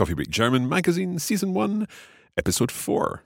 Coffee Break German Magazine, Season 1, Episode 4.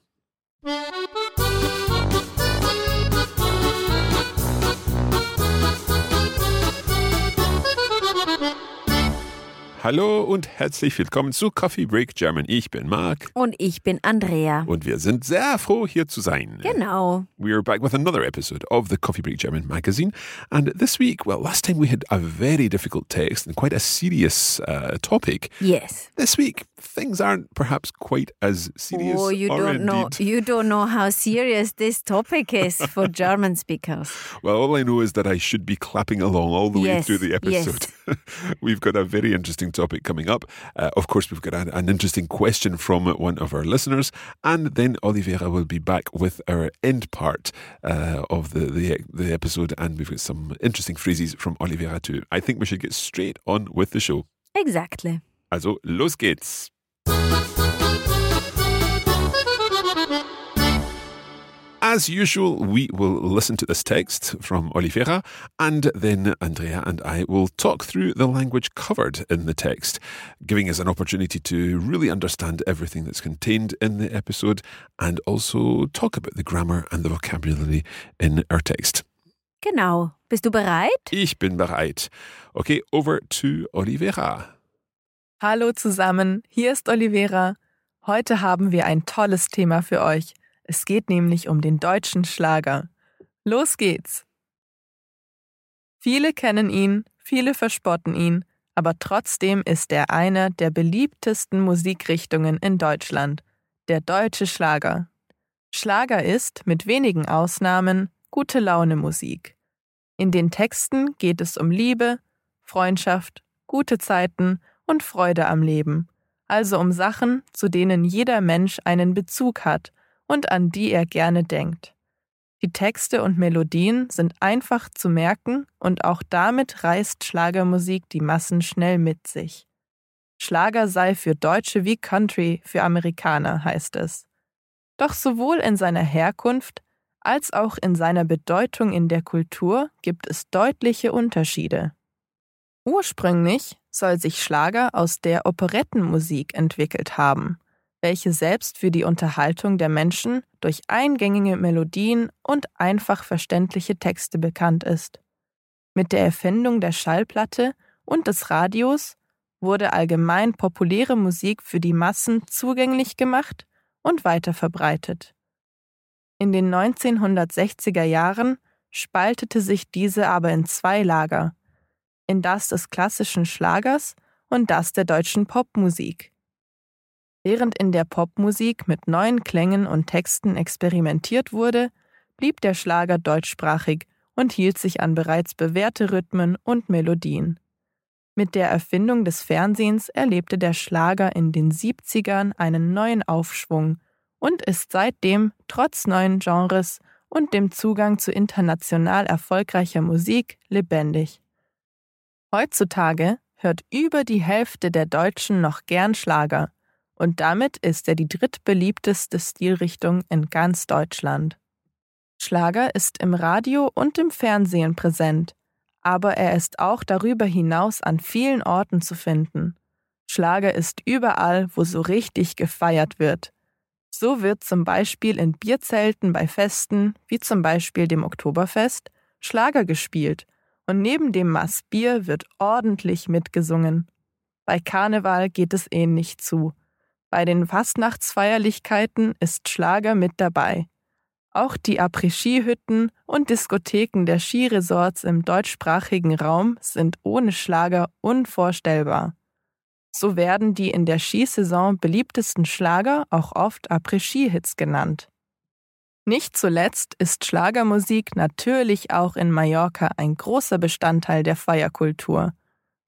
Hallo und herzlich willkommen zu Coffee Break German. Ich bin Marc. Und ich bin Andrea. Und wir sind sehr froh, hier zu sein. Genau. We are back with another episode of the Coffee Break German magazine. And this week, well, last time we had a very difficult text and quite a serious uh, topic. Yes. This week, things aren't perhaps quite as serious. Oh, you don't know. You don't know how serious this topic is for German speakers. Well, all I know is that I should be clapping along all the way through the episode. Yes. we've got a very interesting topic coming up. Uh, of course, we've got an, interesting question from one of our listeners, and then Olivera will be back with our end part uh, of the, the the episode, and we've got some interesting phrases from Olivera too. I think we should get straight on with the show. Exactly. Also, los geht's. As usual, we will listen to this text from Olivera, and then Andrea and I will talk through the language covered in the text, giving us an opportunity to really understand everything that's contained in the episode and also talk about the grammar and the vocabulary in our text. Genau. Bist du bereit? Ich bin bereit. Okay, over to Olivera. Hallo zusammen, hier ist Olivera. Heute haben wir ein tolles Thema für euch. Es geht nämlich um den deutschen Schlager. Los geht's! Viele kennen ihn, viele verspotten ihn, aber trotzdem ist er eine der beliebtesten Musikrichtungen in Deutschland, der deutsche Schlager. Schlager ist, mit wenigen Ausnahmen, gute Laune Musik. In den Texten geht es um Liebe, Freundschaft, gute Zeiten und Freude am Leben, also um Sachen, zu denen jeder Mensch einen Bezug hat und an die er gerne denkt. Die Texte und Melodien sind einfach zu merken und auch damit reißt Schlagermusik die Massen schnell mit sich. Schlager sei für Deutsche wie Country für Amerikaner, heißt es. Doch sowohl in seiner Herkunft als auch in seiner Bedeutung in der Kultur gibt es deutliche Unterschiede. Ursprünglich soll sich Schlager aus der Operettenmusik entwickelt haben, welche selbst für die Unterhaltung der Menschen durch eingängige Melodien und einfach verständliche Texte bekannt ist. Mit der Erfindung der Schallplatte und des Radios wurde allgemein populäre Musik für die Massen zugänglich gemacht und weiter verbreitet. In den 1960er Jahren spaltete sich diese aber in zwei Lager, in das des klassischen Schlagers und das der deutschen Popmusik. Während in der Popmusik mit neuen Klängen und Texten experimentiert wurde, blieb der Schlager deutschsprachig und hielt sich an bereits bewährte Rhythmen und Melodien. Mit der Erfindung des Fernsehens erlebte der Schlager in den 70ern einen neuen Aufschwung und ist seitdem trotz neuen Genres und dem Zugang zu international erfolgreicher Musik lebendig. Heutzutage hört über die Hälfte der Deutschen noch gern Schlager, und damit ist er die drittbeliebteste Stilrichtung in ganz Deutschland. Schlager ist im Radio und im Fernsehen präsent, aber er ist auch darüber hinaus an vielen Orten zu finden. Schlager ist überall, wo so richtig gefeiert wird. So wird zum Beispiel in Bierzelten bei Festen, wie zum Beispiel dem Oktoberfest, Schlager gespielt und neben dem Maß Bier wird ordentlich mitgesungen. Bei Karneval geht es ähnlich zu. Bei den Fastnachtsfeierlichkeiten ist Schlager mit dabei. Auch die Après-Ski-Hütten und Diskotheken der Skiresorts im deutschsprachigen Raum sind ohne Schlager unvorstellbar. So werden die in der Skisaison beliebtesten Schlager auch oft Après-Ski-Hits genannt. Nicht zuletzt ist Schlagermusik natürlich auch in Mallorca ein großer Bestandteil der Feierkultur,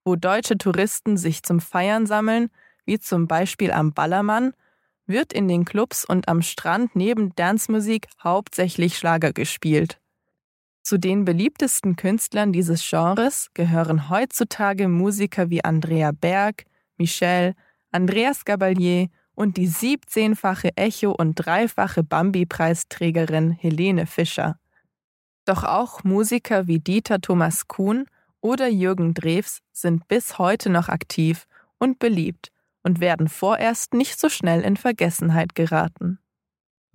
wo deutsche Touristen sich zum Feiern sammeln, wie zum Beispiel am Ballermann, wird in den Clubs und am Strand neben Dancemusik hauptsächlich Schlager gespielt. Zu den beliebtesten Künstlern dieses Genres gehören heutzutage Musiker wie Andrea Berg, Michel, Andreas Gabalier und die 17-fache Echo- und dreifache Bambi-Preisträgerin Helene Fischer. Doch auch Musiker wie Dieter Thomas Kuhn oder Jürgen Drews sind bis heute noch aktiv und beliebt und werden vorerst nicht so schnell in Vergessenheit geraten.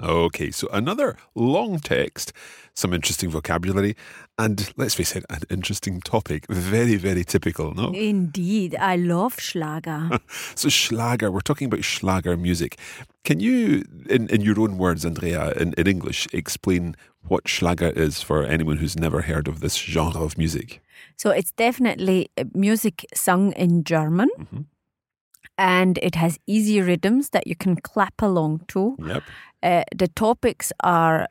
Okay, so another long text, some interesting vocabulary, and let's face it, an interesting topic. Very, very typical, no? Indeed, I love Schlager. So, Schlager, we're talking about Schlager music. Can you, in, in your own words, Andrea, in, in English, explain what Schlager is for anyone who's never heard of this genre of music? so it's definitely uh, music sung in German. Mhm. And it has easy rhythms that you can clap along to. Yep. Uh, the topics are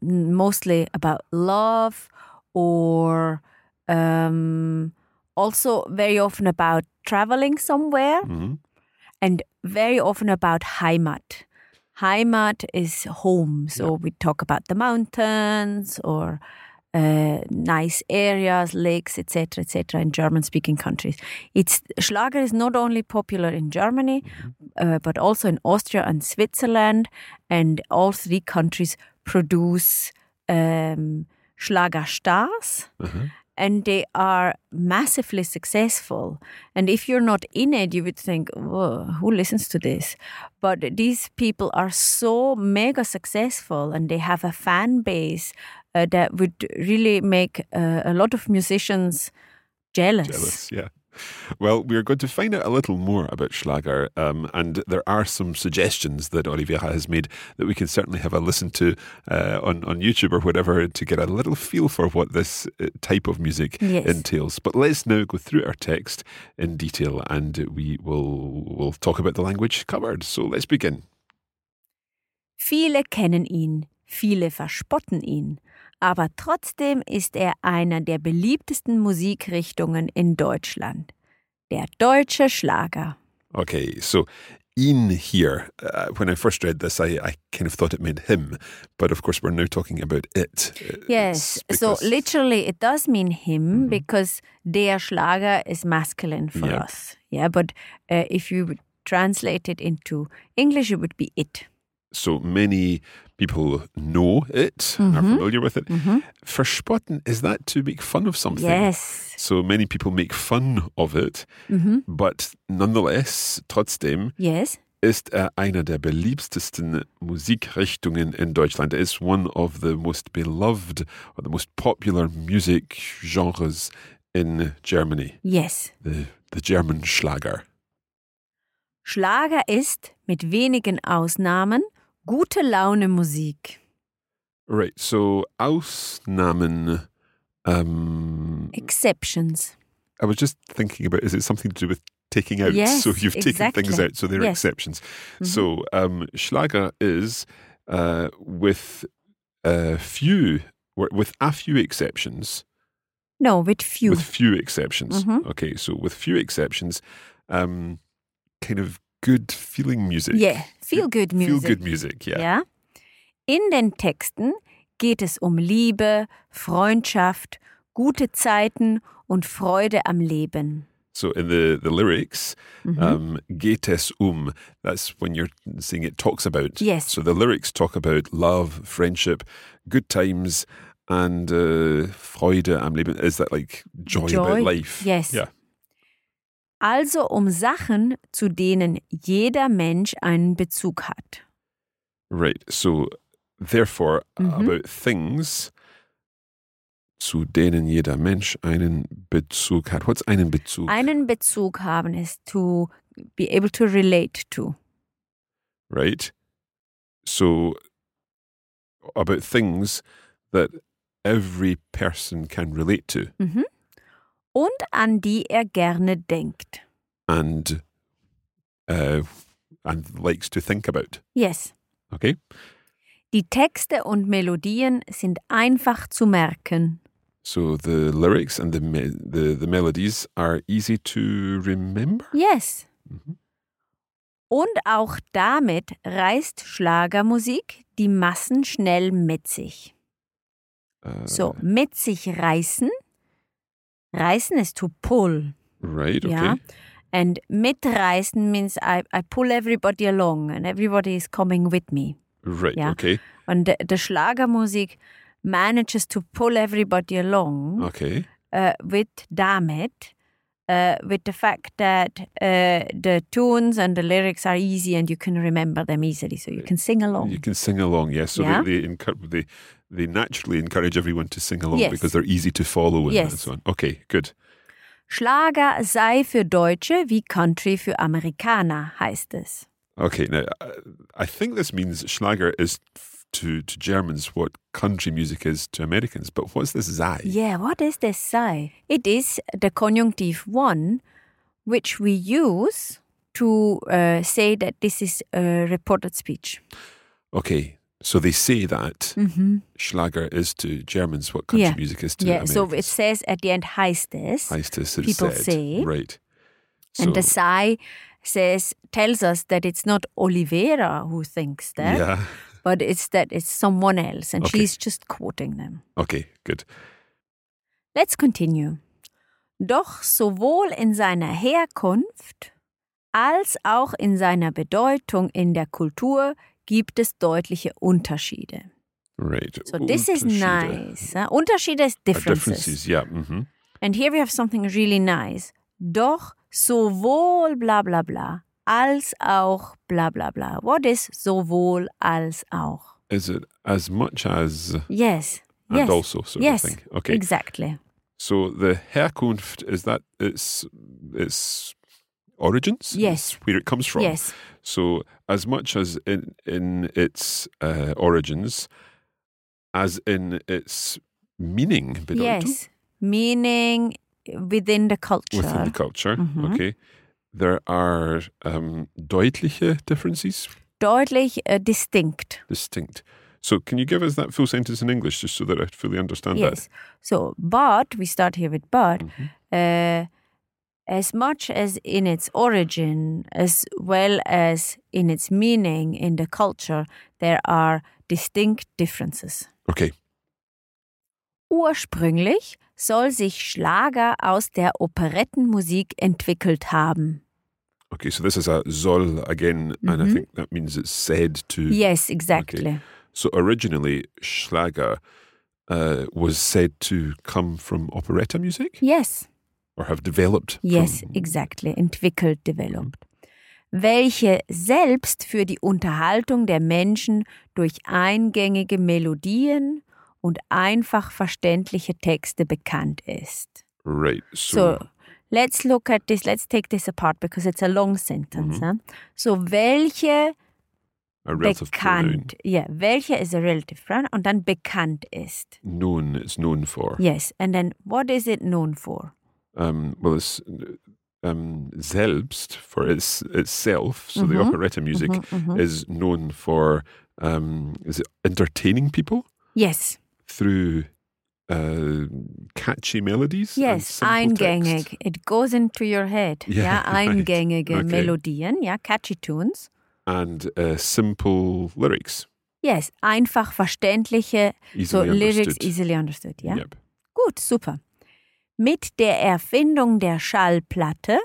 mostly about love or um, also very often about traveling somewhere Mhm. and very often about Heimat. Heimat is home. So we talk about the mountains or uh, nice areas, lakes, etc., etc. in German-speaking countries. It's Schlager is not only popular in Germany, uh, but also in Austria and Switzerland, and all three countries produce um, Schlager stars Uh-huh. and they are massively successful. And if you're not in it, you would think, who listens to this? But these people are so mega successful and they have a fan base uh, that would really make uh, a lot of musicians jealous. Jealous, yeah. Well, we're going to find out a little more about Schlager, um, and there are some suggestions that Olivera has made that we can certainly have a listen to uh, on, on YouTube or whatever to get a little feel for what this uh, type of music Yes. entails. But let's now go through our text in detail and we will will talk about the language covered. So let's begin. Viele kennen ihn, viele verspotten ihn, aber trotzdem ist er einer der beliebtesten Musikrichtungen in Deutschland. Der deutsche Schlager. Okay, so in here, uh, when I first read this, I, I kind of thought it meant him, but of course we're now talking about it. Uh, Yes, it's so because- literally it does mean him because der Schlager is masculine for Yeah. us. Yeah, but uh, if you would translate it into English, it would be it. So many people know it, are Mhm. familiar with it. Mhm. Verspotten, is that to make fun of something? Yes. So many people make fun of it, Mhm. but nonetheless, trotzdem Yes. ist er einer der beliebtesten Musikrichtungen in Deutschland. Er ist one of the most beloved or the most popular music genres in Germany, Yes. the, the German Schlager. Schlager ist mit wenigen Ausnahmen gute Laune Musik. Right, so Ausnahmen. Um, Exceptions. I was just thinking about is it something to do with taking out? Yes, so you've taken things out, so there are Yes. exceptions. Mhm. So um, Schlager is uh, with a few, with a few exceptions. No, with few. With few exceptions. Mhm. Okay, so with few exceptions, um, kind of good feeling music. yeah, feel good music. Feel good music, yeah. Ja? In den Texten geht es um Liebe, Freundschaft, gute Zeiten und Freude am Leben. So in the, the lyrics, Mhm. um, geht es um, that's when you're saying it talks about. Yes. So the lyrics talk about love, friendship, good times, and uh, Freude am Leben. Is that like joy, Joy, about life? yes. Yeah. Also um Sachen, zu denen jeder Mensch einen Bezug hat. Right. So therefore, Mhm. about things, zu denen jeder Mensch einen Bezug hat. What's einen Bezug? Einen Bezug haben ist to be able to relate to. right? So, about things that every person can relate to Mhm. Und an die er gerne denkt. and uh, and likes to think about. Yes. Okay, Die Texte und Melodien sind einfach zu merken. So the lyrics and the me- the, the melodies are easy to remember. Yes. Mhm. Und auch damit reißt Schlagermusik die Massen schnell mit sich. Uh, So, mit sich reißen. Reißen is to pull. right. Okay. Yeah. And mitreißen means I, I pull everybody along and everybody is coming with me. Right. Yeah. Okay. Und the, the Schlagermusik manages to pull everybody along Okay. uh, with damit, uh, with the fact that uh, the tunes and the lyrics are easy and you can remember them easily, so you can sing along. You can sing along. Yes. So Yeah. they they, they they naturally encourage everyone to sing along Yes. because they're easy to follow and, and Yes. so on. Okay. Good. Schlager sei für Deutsche wie Country für Amerikaner, heißt es. Okay. Now uh, I think this means Schlager is to to Germans what country music is to Americans. But what's this sei? Yeah, what is this say? It is the conjunctive one, which we use to uh, say that this is a reported speech. Okay. So they say that Mm-hmm. Schlager is to Germans what country Yeah. music is to Yeah, Americans. so it says at the end heißt es. Heißt es, people said. say. Right. And the So- sai says tells us that it's not Olivera who thinks that, Yeah. But it's that it's someone else, and Okay. she's just quoting them. Okay. Good. Let's continue. Doch sowohl in seiner Herkunft als auch in seiner Bedeutung in der Kultur gibt es deutliche Unterschiede. Right. So this is nice. huh? Unterschiede is Uh, differences. differences. Yeah. hmm And here we have something really nice. Doch sowohl bla bla bla als auch bla bla bla. What is sowohl als auch? Is it as much as Yes. and yes. also sort yes. of thing? Okay. Exactly. So the Herkunft is that its its origins? Yes. Where it comes from. Yes. So as much as in in its uh, origins, as in its meaning, Bedeutung, Yes. Meaning within the culture. within the culture. Mhm. Okay. There are um, deutliche differences, Deutlich uh, distinct. distinct. So can you give us that full sentence in English just so that I fully understand Yes. So, but, we start here with but, Mhm. uh, as much as in its origin, as well as in its meaning in the culture, there are distinct differences. that? Okay. Ursprünglich soll sich Schlager aus der Operettenmusik entwickelt haben. Okay, so this is a soll again, and I think that means it's said to. Yes, exactly. So originally, Schlager uh, was said to come from operetta music Yes. or have developed. Yes, from, exactly. Entwickelt, developed. Welche selbst für die Unterhaltung der Menschen durch eingängige Melodien und einfach verständliche Texte bekannt ist. Right. So, So, let's look at this, let's take this apart because it's a long sentence. huh? So, welche a relative pronoun. bekannt, yeah, welche is a relative pronoun und dann bekannt ist. Known, it's known for. Yes, and then what is it known for? Um, well, it's um, selbst for its itself. So the Mhm. operetta music Mhm, mhm. is known for um, is it entertaining people Yes, through uh, catchy melodies. yes, eingängig. text. It goes into your head. Yeah, Ja, right. eingängige Okay. Melodien, ja, catchy tunes. and uh, simple lyrics. Yes, einfach verständliche, so Easily lyrics understood. easily understood, ja. Yep. Gut, super. Mit der Erfindung der Schallplatte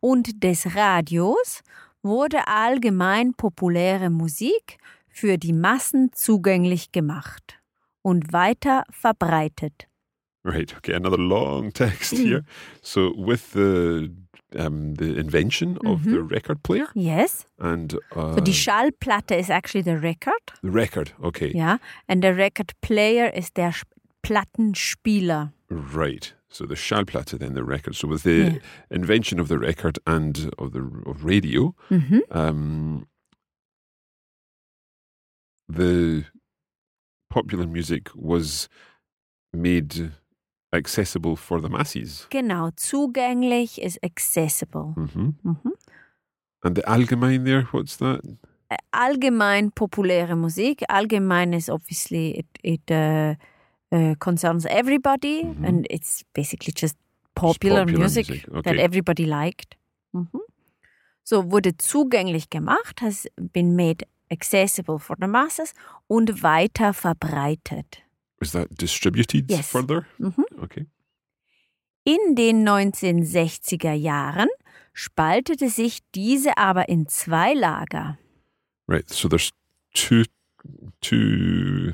und des Radios wurde allgemein populäre Musik für die Massen zugänglich gemacht und weiter verbreitet. Right. Okay. Another long text Mm. here. So with the um, the invention of the record player Yes. and uh, So die Schallplatte is actually the record, the record. Okay. Yeah. and the record player is der Plattenspieler. Right. So the Schallplatte, then the record. So with the Yeah. invention of the record and of the of radio, Mhm. um, the popular music was made accessible for the masses. Genau, zugänglich is accessible. hmm Mhm. And the allgemein there, what's that? allgemein populäre Musik. Allgemein is obviously it it uh, uh, concerns everybody, and it's basically just popular, popular music, music, that okay. everybody liked. Mhm. So wurde zugänglich gemacht, has been made accessible for the masses und weiter verbreitet. Was that distributed Yes. further? Mhm. Okay. In den 1960er Jahren spaltete sich diese aber in zwei Lager. Right. So there's two two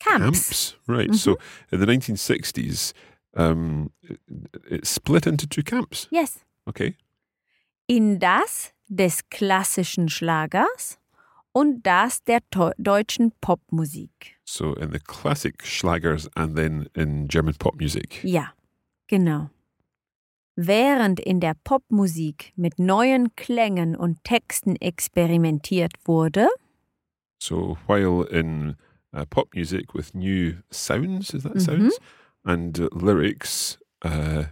Camps. camps. Right. So in the 1960s, um, it, it split into two camps. Yes. Okay. In das des klassischen Schlagers und das der deutschen Popmusik. So in the classic Schlagers and then in German pop music. Ja, genau. Während in der Popmusik mit neuen Klängen und Texten experimentiert wurde, So while in uh, pop music with new sounds, is that Mhm. sounds and uh, lyrics, uh,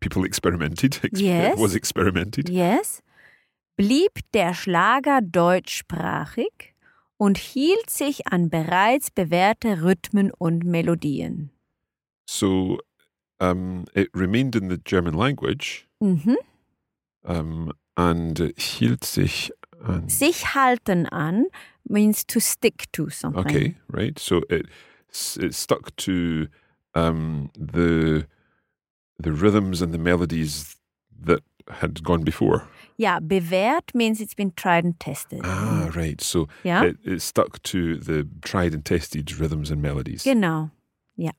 people experimented. Ex- Yes. Was experimented. yes, blieb der Schlager deutschsprachig und hielt sich an bereits bewährte Rhythmen und Melodien. So um, it remained in the German language Mhm. um, and hielt sich an. Sich halten an means to stick to something. Okay, right. So it it stuck to um, the the rhythms and the melodies that had gone before. Ja, bewährt means it's been tried and tested. Ah, right. So Ja, it, it stuck to the tried and tested rhythms and melodies. genau. Ja.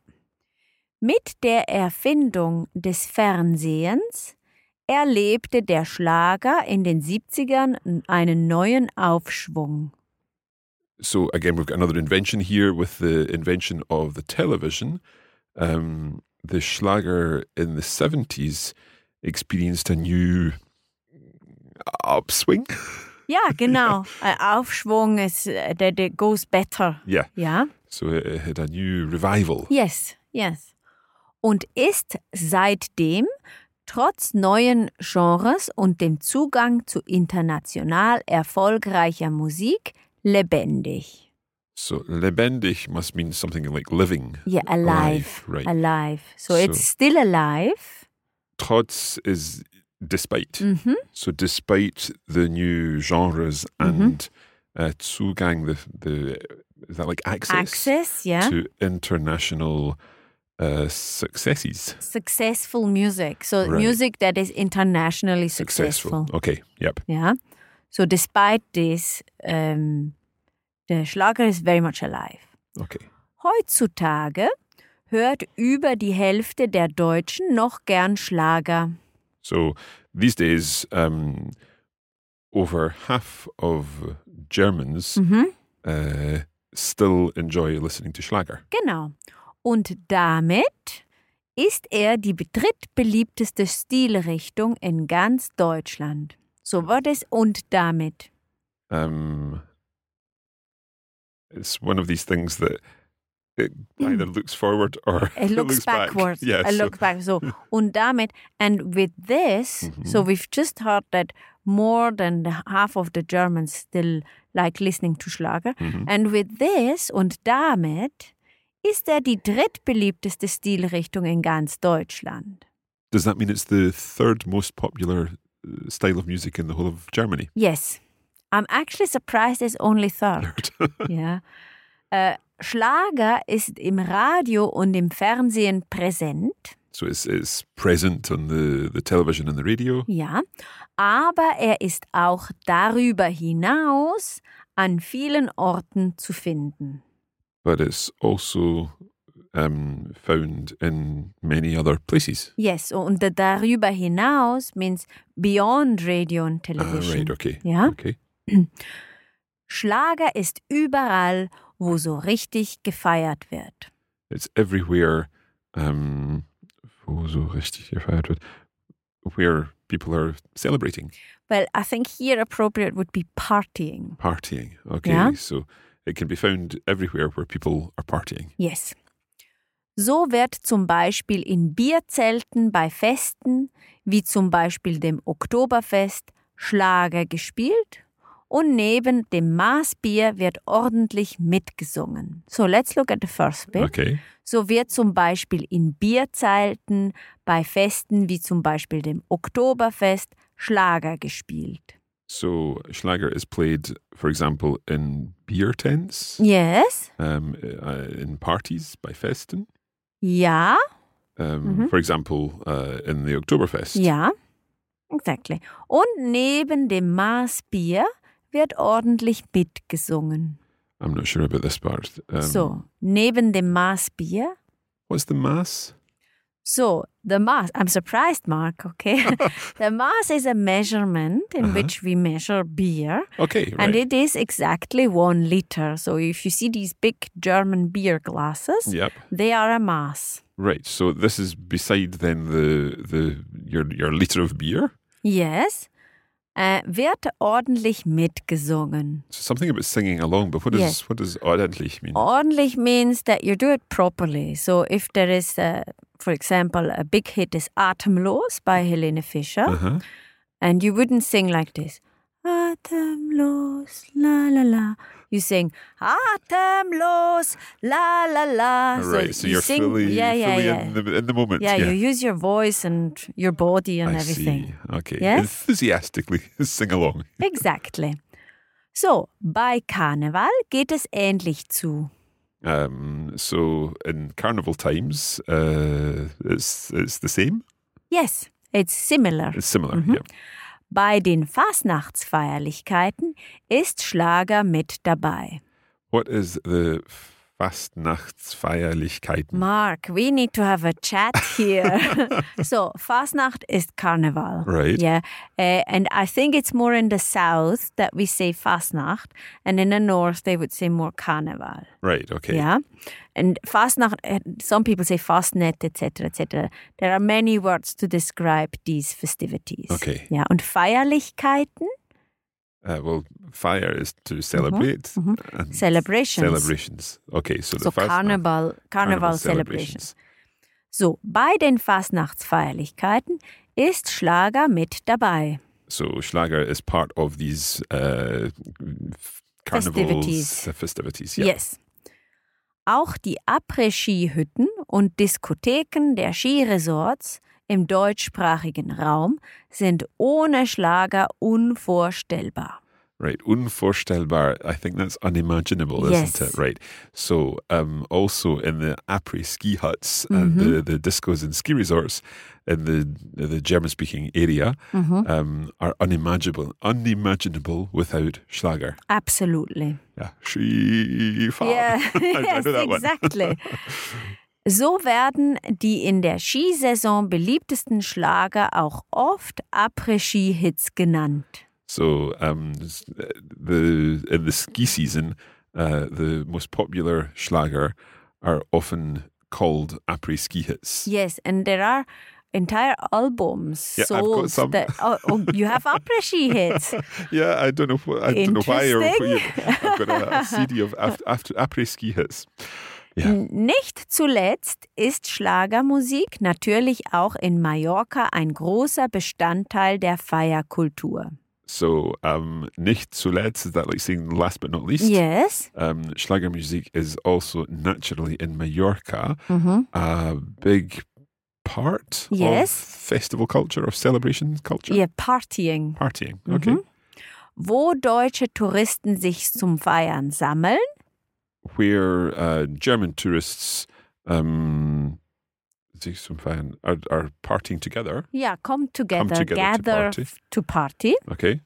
Mit der Erfindung des Fernsehens erlebte der Schlager in den 70ern einen neuen Aufschwung. So again, we've got another invention here with the invention of the television. Um, the Schlager in the seventies experienced a new upswing. Ja, genau. Ein Aufschwung ist, äh, der, der goes better. Yeah. Ja. So it, it had a new revival. Yes, yes. Und ist seitdem trotz neuen Genres und dem Zugang zu international erfolgreicher Musik lebendig. So lebendig must mean something like living. Yeah, alive. right. Alive. So, So- it's still alive. Trotz is despite. Mhm. So despite the new genres Mm-hmm. and uh, Zugang, the the is that like access, Access, yeah. to international uh, successes? Successful music. So Right. music that is internationally successful. Okay. Yep. Yeah. So despite this, um, the Schlager is very much alive. Okay. Heutzutage hört über die Hälfte der Deutschen noch gern Schlager. So these days, um, over half of Germans Mhm. uh, still enjoy listening to Schlager. Genau. Und damit ist er die drittbeliebteste Stilrichtung in ganz Deutschland. So wird es und damit. Um, it's one of these things that it either looks forward or It looks back. backwards. Yeah, it so- looks back. So, und damit, and with this, Mhm. so we've just heard that more than half of the Germans still like listening to Schlager. Mhm. And with this und damit ist er die drittbeliebteste Stilrichtung in ganz Deutschland. Does that mean it's the third most popular uh, style of music in the whole of Germany? Yes. I'm actually surprised it's only third. ja. Äh, Schlager ist im Radio und im Fernsehen präsent. so it's it's present on the, the television and the radio, Ja, aber er ist auch darüber hinaus an vielen Orten zu finden. but it's also um, found in many other places. Yes, und darüber hinaus means beyond radio and Ah, television. right. Okay. Ja? Okay. Schlager ist überall, wo so richtig gefeiert wird. It's everywhere. Um, wo so richtig gefeiert wird, where people are celebrating, Well, I think here appropriate would be partying. partying. Okay. Yeah. So it can be found everywhere where people are partying. Yes. So wird zum Beispiel in Bierzelten bei Festen, wie zum Beispiel dem Oktoberfest, Schlager gespielt Und neben dem Maßbier wird ordentlich mitgesungen. So, let's look at the first bit. Okay. So wird zum Beispiel in Bierzelten bei Festen wie zum Beispiel dem Oktoberfest Schlager gespielt. So Schlager is played, for example, in beer tents, Yes. um, uh, in parties by Festen. Ja. Um, For example, uh, in the Oktoberfest. Ja. Exactly. Und neben dem Maßbier wird ordentlich mitgesungen. I'm not sure about this part. Um, so, neben dem Maßbier. what's the mass? So, the mass, I'm surprised, Mark, okay? the mass is a measurement in Uh-huh. which we measure beer. Okay, right. And it is exactly one liter. So if you see these big German beer glasses, Yep. they are a mass. Right. So this is beside then the the your your liter of beer. Yes. Äh, wird ordentlich mitgesungen. So something about singing along, but what does Yes. what does ordentlich mean? Ordentlich means that you do it properly. So if there is, a, for example, a big hit is Atemlos by Helene Fischer, Uh-huh. and you wouldn't sing like this. Atemlos, la la la. You sing Atemlos, la la la. right. So you you're sing, fully, yeah, yeah, fully yeah. in the in the moment. yeah, you use your voice and your body and I everything. see. Okay. Yes? Enthusiastically sing along. Exactly. So, bei Karneval geht es ähnlich zu. Um, so in carnival times, uh, it's it's the same. Yes, it's similar. It's similar. Mhm. Yeah. Bei den Fastnachtsfeierlichkeiten ist Schlager mit dabei. What is the Fastnachtsfeierlichkeiten? Mark, we need to have a chat here. so, Fastnacht is Carnival. Right. Yeah. Uh, and I think it's more in the south that we say Fastnacht, and in the north they would say more Carnival. Right. Okay. Yeah. And Fastnacht, uh, some people say Fastnet, etc., etc. There are many words to describe these festivities. Okay. Ja, und Feierlichkeiten, Uh, well, fire is to celebrate. and Mm-hmm. Celebrations. Celebrations. Okay. So the so Fastnacht- Carnival, Carnival celebrations. So, bei den Fastnachtsfeierlichkeiten ist Schlager mit dabei. So Schlager is part of these uh, Festivities. uh, festivities. Yeah. Yes. Auch die Après-Ski-Hütten und Diskotheken der Skiresorts im deutschsprachigen Raum sind ohne Schlager unvorstellbar. Right. Unvorstellbar. I think that's unimaginable, Yes. isn't it? Right. So um, also in the après ski huts Mm-hmm. and the, the discos and ski resorts in the the German speaking area Mm-hmm. um, are unimaginable unimaginable without Schlager. Absolutely. Yeah. Skifahren. Yeah, yes, know that one. exactly. So werden die in der Skisaison beliebtesten Schlager auch oft Après-Ski-Hits genannt. So um, s- the in the ski season, uh, the most popular Schlager are often called après ski hits. Yes, and there are entire albums Yeah, I've got sold some. that oh, oh, you have après-ski hits. Yeah, I don't know. I don't know why. Or, Interesting. I've got a, CD of after, after après ski hits. Yeah. Nicht zuletzt ist Schlagermusik natürlich auch in Mallorca ein großer Bestandteil der Feierkultur. So, um, nicht zuletzt, is that like saying last but not least? Yes. Um, Schlagermusik is also naturally in Mallorca Mhm. a big part Yes. of festival culture, of celebration culture. Yeah, Partying. Partying. Okay. Mhm. Wo deutsche Touristen sich zum Feiern sammeln, Where uh, German tourists um, sich zum Feiern are, are partying together. ja, come together, together to gather party. to party, Okay.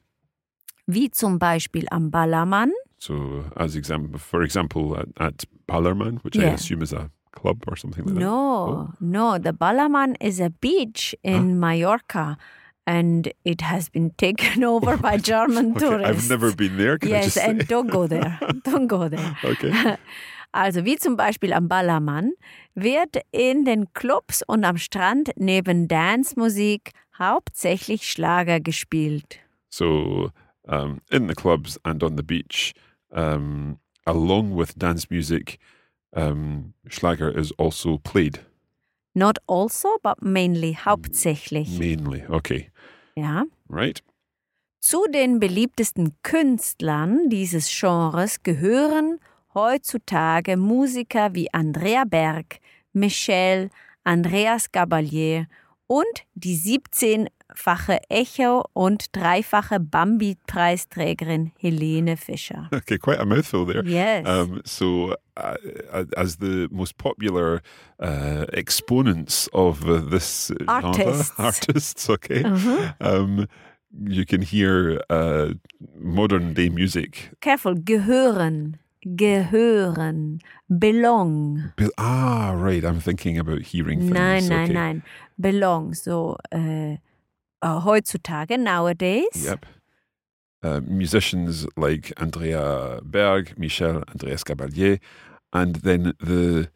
wie zum Beispiel am Ballermann. So, as example, for example, at, at Ballermann, which I assume is a club or something like that. No, no, the Ballermann is a beach in Mallorca and it has been taken over by German Okay, tourists. I've never been there. Can Yes, just say? and don't go there. Don't go there. Okay. Also wie zum Beispiel am Ballermann wird in den Clubs und am Strand neben Dancemusik hauptsächlich Schlager gespielt. So, um, in the clubs and on the beach, um, along with dance music, um, Schlager is also played Not also, but mainly hauptsächlich. mainly. Okay. Ja. Right. Zu den beliebtesten Künstlern dieses Genres gehören heutzutage Musiker wie Andrea Berg, Michel, Andreas Gabalier und die 17-fache Echo- und dreifache Bambi-Preisträgerin Helene Fischer. Okay, quite a mouthful there. Yes. Um, so, uh, as the most popular uh, exponents of uh, this genre, Artists. artists, okay, Mhm. um, you can hear uh, modern day music. Careful, gehören, gehören, belong. Be- Ah, right. I'm thinking about hearing things. Nein, nein, okay. nein. Belong. So äh, äh, heutzutage, nowadays. Yep. Uh, musicians like Andrea Berg, Michel, Andreas Gabalier, and then the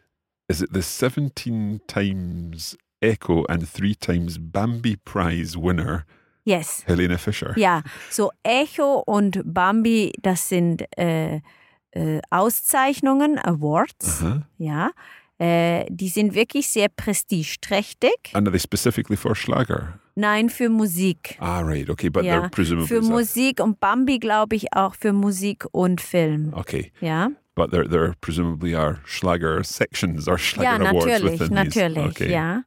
is it the 17 times Echo and three times Bambi Prize winner Yes. Helene Fischer. Ja, so Echo und Bambi, das sind äh, äh, Auszeichnungen, Awards. Uh-huh. Ja. Äh, die sind wirklich sehr prestigeträchtig. And are they specifically for Schlager? Nein, für Musik. Ah, right. Okay, but ja, they're presumably für Musik und Bambi glaube ich auch für Musik und Film. okay, Ja, but there there presumably are Schlager sections or ja Schlager awards natürlich, within natürlich, these. Okay. ja.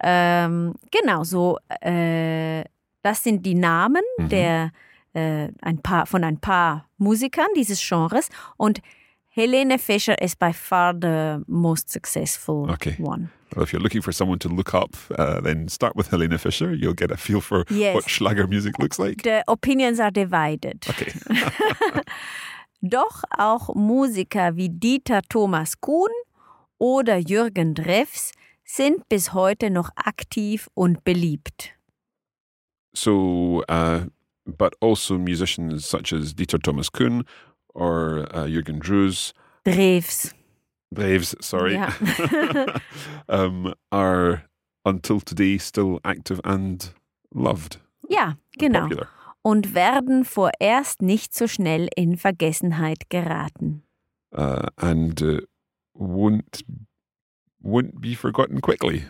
Ähm, genau, so äh, das sind die Namen Mhm. der äh, ein paar von ein paar Musikern dieses Genres und Helene Fischer is by far the most successful Okay. one. Well, if you're looking for someone to look up, uh, then start with Helene Fischer. You'll get a feel for Yes. what Schlager music looks like. The opinions are divided. Okay. Doch auch Musiker wie Dieter Thomas Kuhn oder Jürgen Dreffs sind bis heute noch aktiv und beliebt. So, uh, but also musicians such as Dieter Thomas Kuhn or uh, Jürgen Drews, Dreffs. Drews, sorry, Ja. um, are until today still active and loved. Ja, and genau. Popular. Und werden vorerst nicht so schnell in Vergessenheit geraten. Uh, and uh, won't won't be forgotten quickly.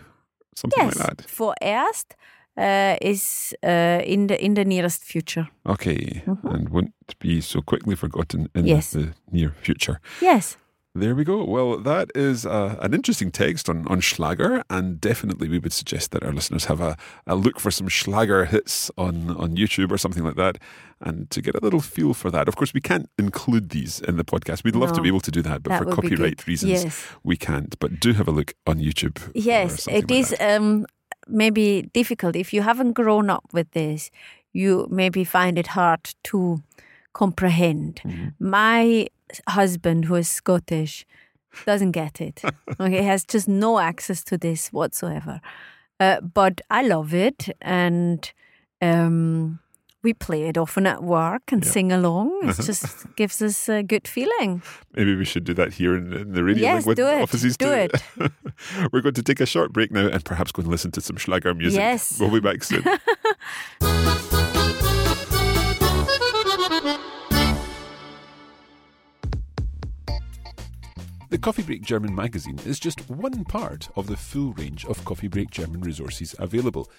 Something Yes, like that. vorerst uh, is uh, in, the, in the nearest future. Okay, Mhm. and won't be so quickly forgotten in Yes. the near future. Yes. There we go. Well, that is uh, an interesting text on, on Schlager, and definitely we would suggest that our listeners have a, a look for some Schlager hits on, on YouTube or something like that, and to get a little feel for that. Of course, we can't include these in the podcast. We'd love to be able to do that, but that for copyright reasons, Yes. we can't. But do have a look on YouTube. Yes, it like is um, maybe difficult. If you haven't grown up with this, you maybe find it hard to comprehend. Mhm. My husband, who is Scottish, doesn't get it. okay, he has just no access to this whatsoever. Uh, but I love it, and um, we play it often at work and Yeah. sing along. It uh-huh. just gives us a good feeling. Maybe we should do that here in, in the radio Yes, do it, offices do too. We're going to take a short break now and perhaps go and listen to some Schlager music. Yes. We'll be back soon. The Coffee Break German magazine is just one part of the full range of Coffee Break German resources available.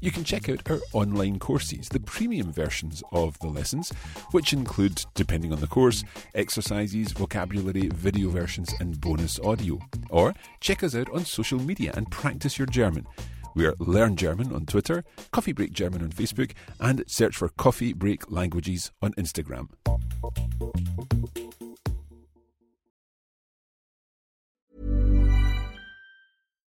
You can check out our online courses, the premium versions of the lessons, which include, depending on the course, exercises, vocabulary, video versions, and bonus audio. Or check us out on social media and practice your German. We are Learn German on Twitter, Coffee Break German on Facebook, and search for Coffee Break Languages on Instagram.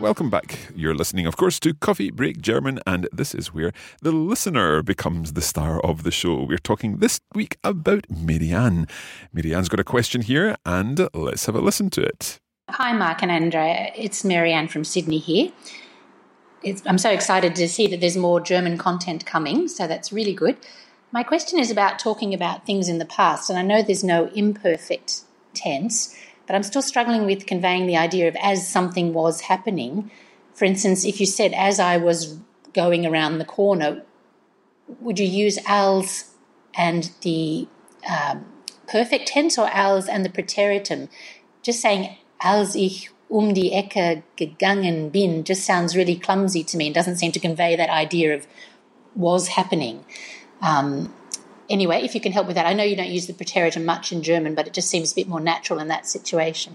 Welcome back. You're listening, of course, to Coffee Break German, and this is where the listener becomes the star of the show. We're talking this week about Marianne. Marianne's got a question here, and let's have a listen to it. Hi, Mark and Andrea. It's Marianne from Sydney here. It's, I'm so excited to see that there's more German content coming, so that's really good. My question is about talking about things in the past, and I know there's no imperfect tense, but I'm still struggling with conveying the idea of as something was happening. For instance, if you said, as I was going around the corner, would you use als and the um, perfect tense or als and the preteritum? Just saying, als ich um die Ecke gegangen bin just sounds really clumsy to me and doesn't seem to convey that idea of was happening. Um, anyway, if you can help with that, I know you don't use the preteritum much in German, but it just seems a bit more natural in that situation.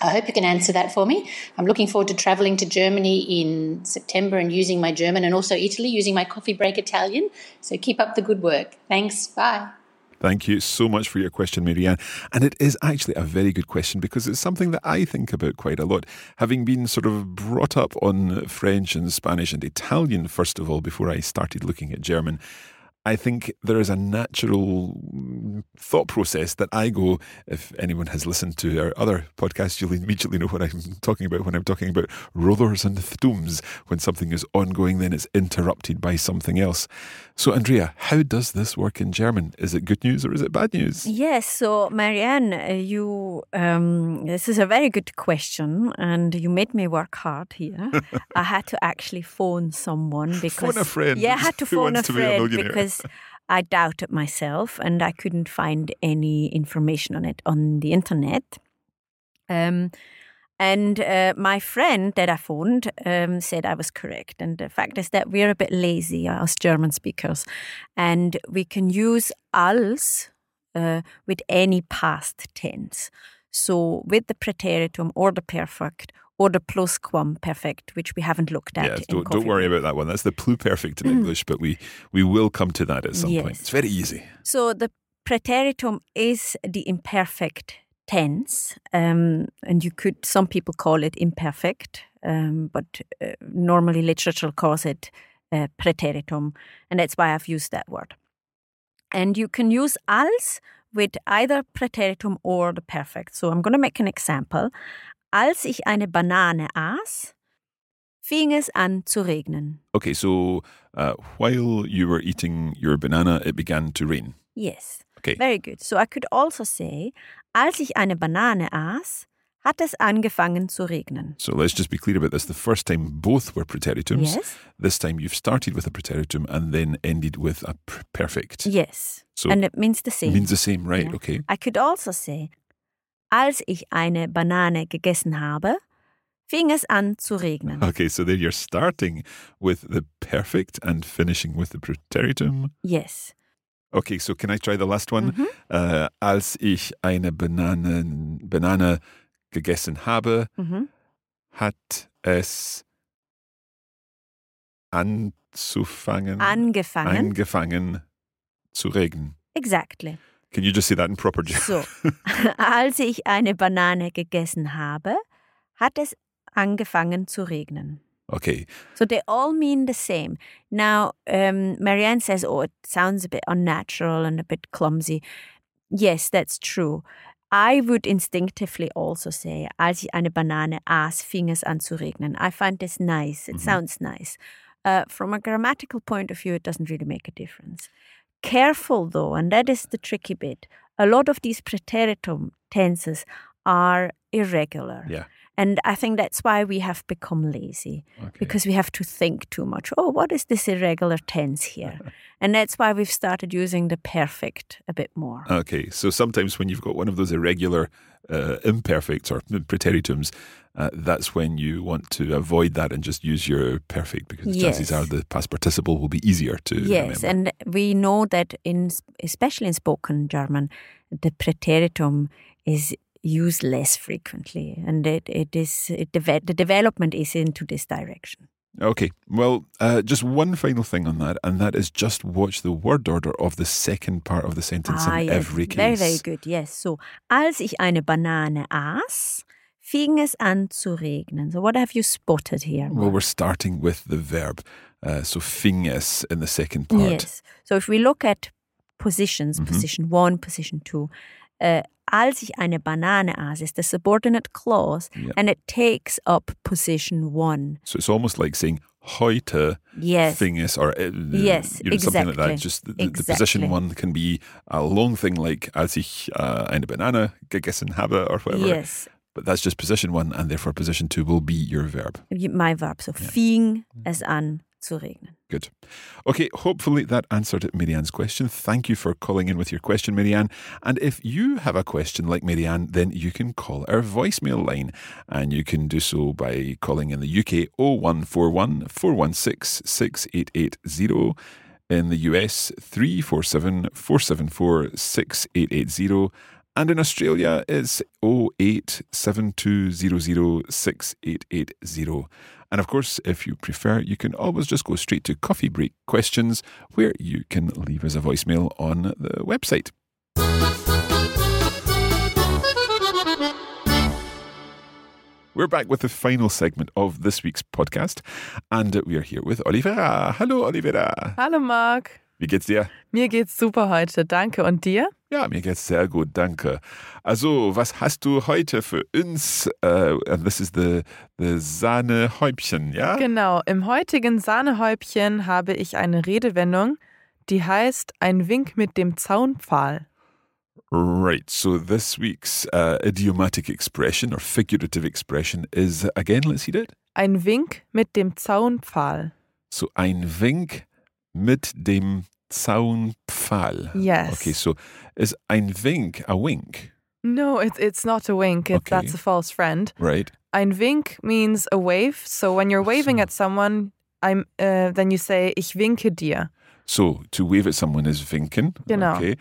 I hope you can answer that for me. I'm looking forward to traveling to Germany in September and using my German and also Italy using my coffee break Italian. So keep up the good work. Thanks. Bye. Thank you so much for your question, Marianne. And it is actually a very good question because it's something that I think about quite a lot. Having been sort of brought up on French and Spanish and Italian, first of all, before I started looking at German, I think there is a natural thought process that I go. If anyone has listened to our other podcast, you'll immediately know what I'm talking about when I'm talking about rollers and thumps. When something is ongoing, then it's interrupted by something else. So, Andrea, how does this work in German? Is it good news or is it bad news? Yes. So, Marianne, uh, you um, this is a very good question, and you made me work hard here. I had to actually phone someone because phone a friend. Yeah, I had to phone a to be a friend millionaire? Because I doubted myself and I couldn't find any information on it on the internet. Um, and uh, my friend that I phoned um, said I was correct. And the fact is that we're a bit lazy as German speakers, and we can use als uh, with any past tense. So with the preteritum or the perfect or the plusquamperfect, which we haven't looked at. Yeah, don't, don't worry about that one. That's the pluperfect in English, but we, we will come to that at some point. It's very easy. So the preteritum is the imperfect tense, um, and you could some people call it imperfect, um, but uh, normally literature calls it uh, preteritum, and that's why I've used that word. And you can use als with either preteritum or the perfect. So I'm going to make an example. Als ich eine Banane aß, fing es an zu regnen. Okay, so uh, while you were eating your banana, it began to rain. Yes. Okay. Very good. So I could also say, als ich eine Banane aß, hat es angefangen zu regnen. So let's just be clear about this. The first time both were preteritums. Yes. This time you've started with a preteritum and then ended with a perfect. Yes. So and it means the same. means the same, right? Yeah. Okay. I could also say, als ich eine Banane gegessen habe, fing es an zu regnen. Okay, so there you're starting with the perfect and finishing with the preteritum. Yes. Okay, so can I try the last one? Mhm. Uh, als ich eine Banane, Banane gegessen habe, Mhm. hat es anzufangen, Angefangen. angefangen zu regnen. exactly. Can you just say that in proper German? So, als ich eine Banane gegessen habe, hat es angefangen zu regnen. Okay, So they all mean the same. Now, um, Marianne says, oh, it sounds a bit unnatural and a bit clumsy. Yes, that's true. I would instinctively also say, als ich eine Banane aß, fing es an zu regnen. I find this nice. It sounds nice. Uh, from a grammatical point of view, it doesn't really make a difference. Careful though, and that is the tricky bit. A lot of these preteritum tenses are irregular. Yeah. And I think that's why we have become lazy Okay. because we have to think too much. Oh, what is this irregular tense here? and that's why we've started using the perfect a bit more. Okay, so sometimes when you've got one of those irregular uh, imperfects or preteritums, uh, that's when you want to avoid that and just use your perfect because the chances Yes. are the past participle will be easier to Yes, remember. and we know that in especially in spoken German, the preteritum is used less frequently, and it, it is it deve- the development is into this direction. Okay, well, uh, just one final thing on that, and that is just watch the word order of the second part of the sentence in yes, every case. Ah, very very good. Yes. So, als ich eine Banane aß, fing es an zu regnen. So, what have you spotted here? Well, we're starting with the verb. Uh, so finges in the second part. Yes. So if we look at positions, Mhm. position one, position two, uh, als ich eine Banane aß is the subordinate clause Yeah. and it takes up position one. So it's almost like saying heute Yes. finges or uh, Yes, you know, something like that. exactly. Just the, the- the position one can be a long thing like als ich uh, eine Banane gegessen habe or whatever. Yes. But that's just position one, and therefore position two will be your verb. My verb. So fing es an zu regnen. Good. Okay, hopefully that answered Marianne's question. Thank you for calling in with your question, Marianne. And if you have a question like Marianne, then you can call our voicemail line. And you can do so by calling in the UK 0141 416 6880. In the US 347 474 6880. And in Australia, it's 0872006880. And of course, if you prefer, you can always just go straight to Coffee Break Questions, where you can leave us a voicemail on the website. We're back with the final segment of this week's podcast, and we are here with Olivera. Hello, Olivera. Hello, Mark. Wie geht's dir? Mir geht's super heute, danke. Und dir? Ja, mir geht's sehr gut, danke. Also, was hast du heute für uns? Uh, this is the, the Sahnehäubchen, ja? Genau, im heutigen Sahnehäubchen habe ich eine Redewendung, die heißt ein Wink mit dem Zaunpfahl. Right. So this week's uh, idiomatic expression or figurative expression is again, let's hear it. Ein Wink mit dem Zaunpfahl. So ein Wink mit dem Zaunpfahl. Yes. Okay, so is ein Wink a wink, No, it, it's not a wink. It, Okay. That's a false friend. right? Ein Wink means a wave. So when you're waving so. at someone, I'm, uh, then you say, ich winke dir. So to wave at someone is winken. Genau. Okay.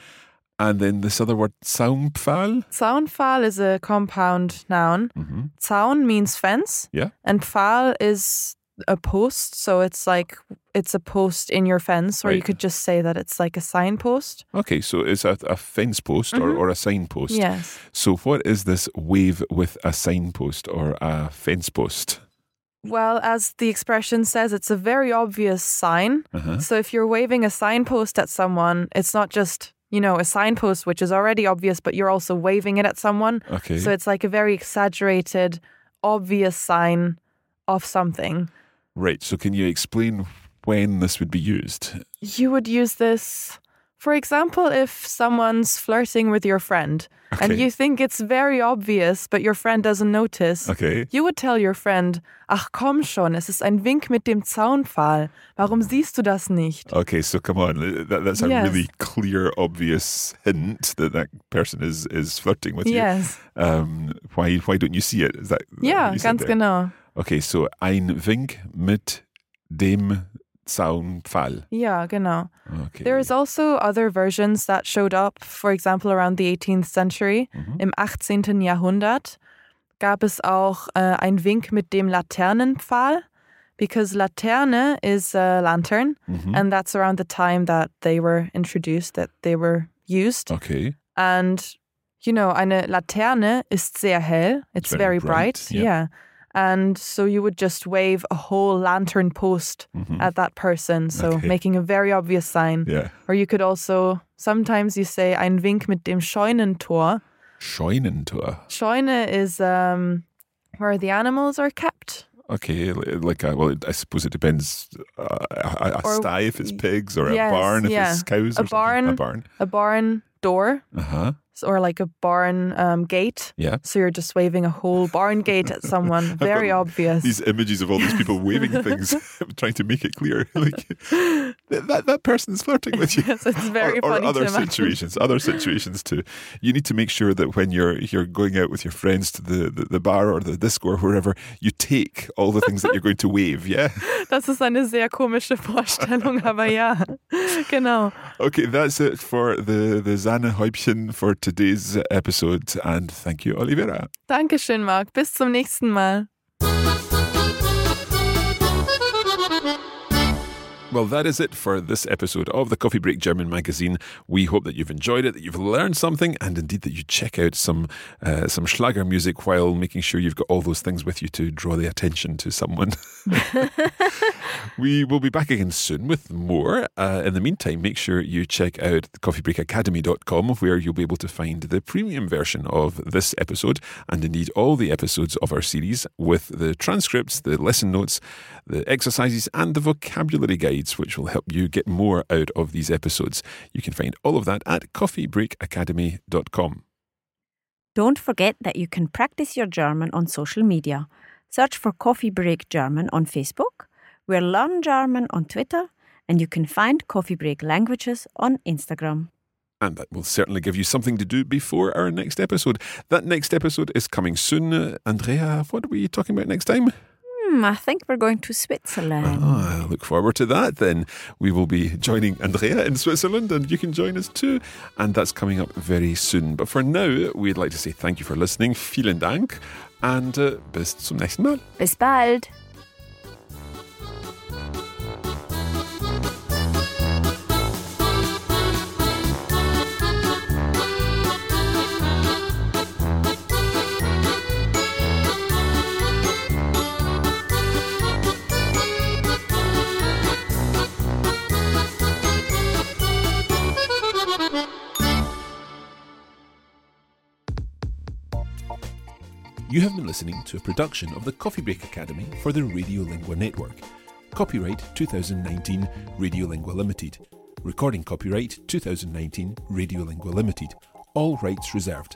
And then this other word, Zaunpfahl. Zaunpfahl is a compound noun. Mhm. Zaun means fence. Yeah. And Pfahl is a post. So it's like, it's a post in your fence, or you could just say that it's like a signpost. Okay, so it's a, a fence post or, Mhm. or a signpost. Yes. So what is this wave with a signpost or a fence post? Well, as the expression says, it's a very obvious sign. Uh-huh. So if you're waving a signpost at someone, it's not just, you know, a signpost, which is already obvious, but you're also waving it at someone. Okay. So it's like a very exaggerated, obvious sign of something. Right. So can you explain when this would be used? You would use this, for example, if someone's flirting with your friend and you think it's very obvious, but your friend doesn't notice. Okay. You would tell your friend, ach komm schon, es ist ein Wink mit dem Zaunpfahl. Warum siehst du das nicht? Okay, so come on, that, that's a Yes. really clear, obvious hint that that person is is flirting with you. Yes. Um, why why don't you see it? Is that that Ja, what you said ganz there? genau. Okay, so ein Wink mit dem Zaunpfahl. Ja, genau. Okay. There's also other versions that showed up, for example, around the 18th century. Mhm. Im 18. Jahrhundert gab es auch äh, ein Wink mit dem Laternenpfahl, because Laterne is a lantern, Mhm. and that's around the time that they were introduced, that they were used. Okay. And, you know, eine Laterne ist sehr hell. It's very very, bright, bright. yeah. Yeah. And so you would just wave a whole lantern post Mhm. at that person. So Okay. making a very obvious sign. Yeah. Or you could also, sometimes you say ein Wink mit dem Scheunentor. Scheunentor. Scheune is um, where the animals are kept. Okay, like a, well, I suppose it depends. Uh, a, a Or- sty if it's pigs, or a barn if yeah. it's cows. A or something. barn. A barn. A barn door. Uh huh. Or like a barn um, gate. Yeah. So you're just waving a whole barn gate at someone. Very obvious. These images of all these people waving things, trying to make it clear, like that that, person's flirting with you. Yes, it's very or, or funny other situations, other situations too. You need to make sure that when you're you're going out with your friends to the, the, the bar or the disco or wherever, you take all the things that you're going to wave. Yeah. Das ist eine sehr komische Vorstellung, aber ja, genau. Okay, that's it for the the Häubchen for today's episode, and thank you, Olivera. Dankeschön, Marc. Bis zum nächsten Mal. Well, that is it for this episode of the Coffee Break German magazine. We hope that you've enjoyed it, that you've learned something, and indeed that you check out some uh, some Schlager music while making sure you've got all those things with you to draw the attention to someone. we will be back again soon with more. Uh, in the meantime, make sure you check out coffeebreakacademy.com where you'll be able to find the premium version of this episode and indeed all the episodes of our series with the transcripts, the lesson notes, the exercises, and the vocabulary guides, which will help you get more out of these episodes. You can find all of that at coffeebreakacademy.com. Don't forget that you can practice your German on social media. Search for Coffee Break German on Facebook, we're Learn German on Twitter, and you can find Coffee Break Languages on Instagram. And that will certainly give you something to do before our next episode. That next episode is coming soon. Uh, Andrea, what are we talking about next time? Hmm, I think we're going to Switzerland. Ah, I look forward to that then. We will be joining Andrea in Switzerland and you can join us too. And that's coming up very soon. But for now, we'd like to say thank you for listening. Vielen Dank. And uh, bis zum nächsten Mal. Bis bald. You have been listening to a production of the Coffee Break Academy for the Radiolingua Network. Copyright 2019 Radiolingua Limited. Recording copyright 2019 Radiolingua Limited. All rights reserved.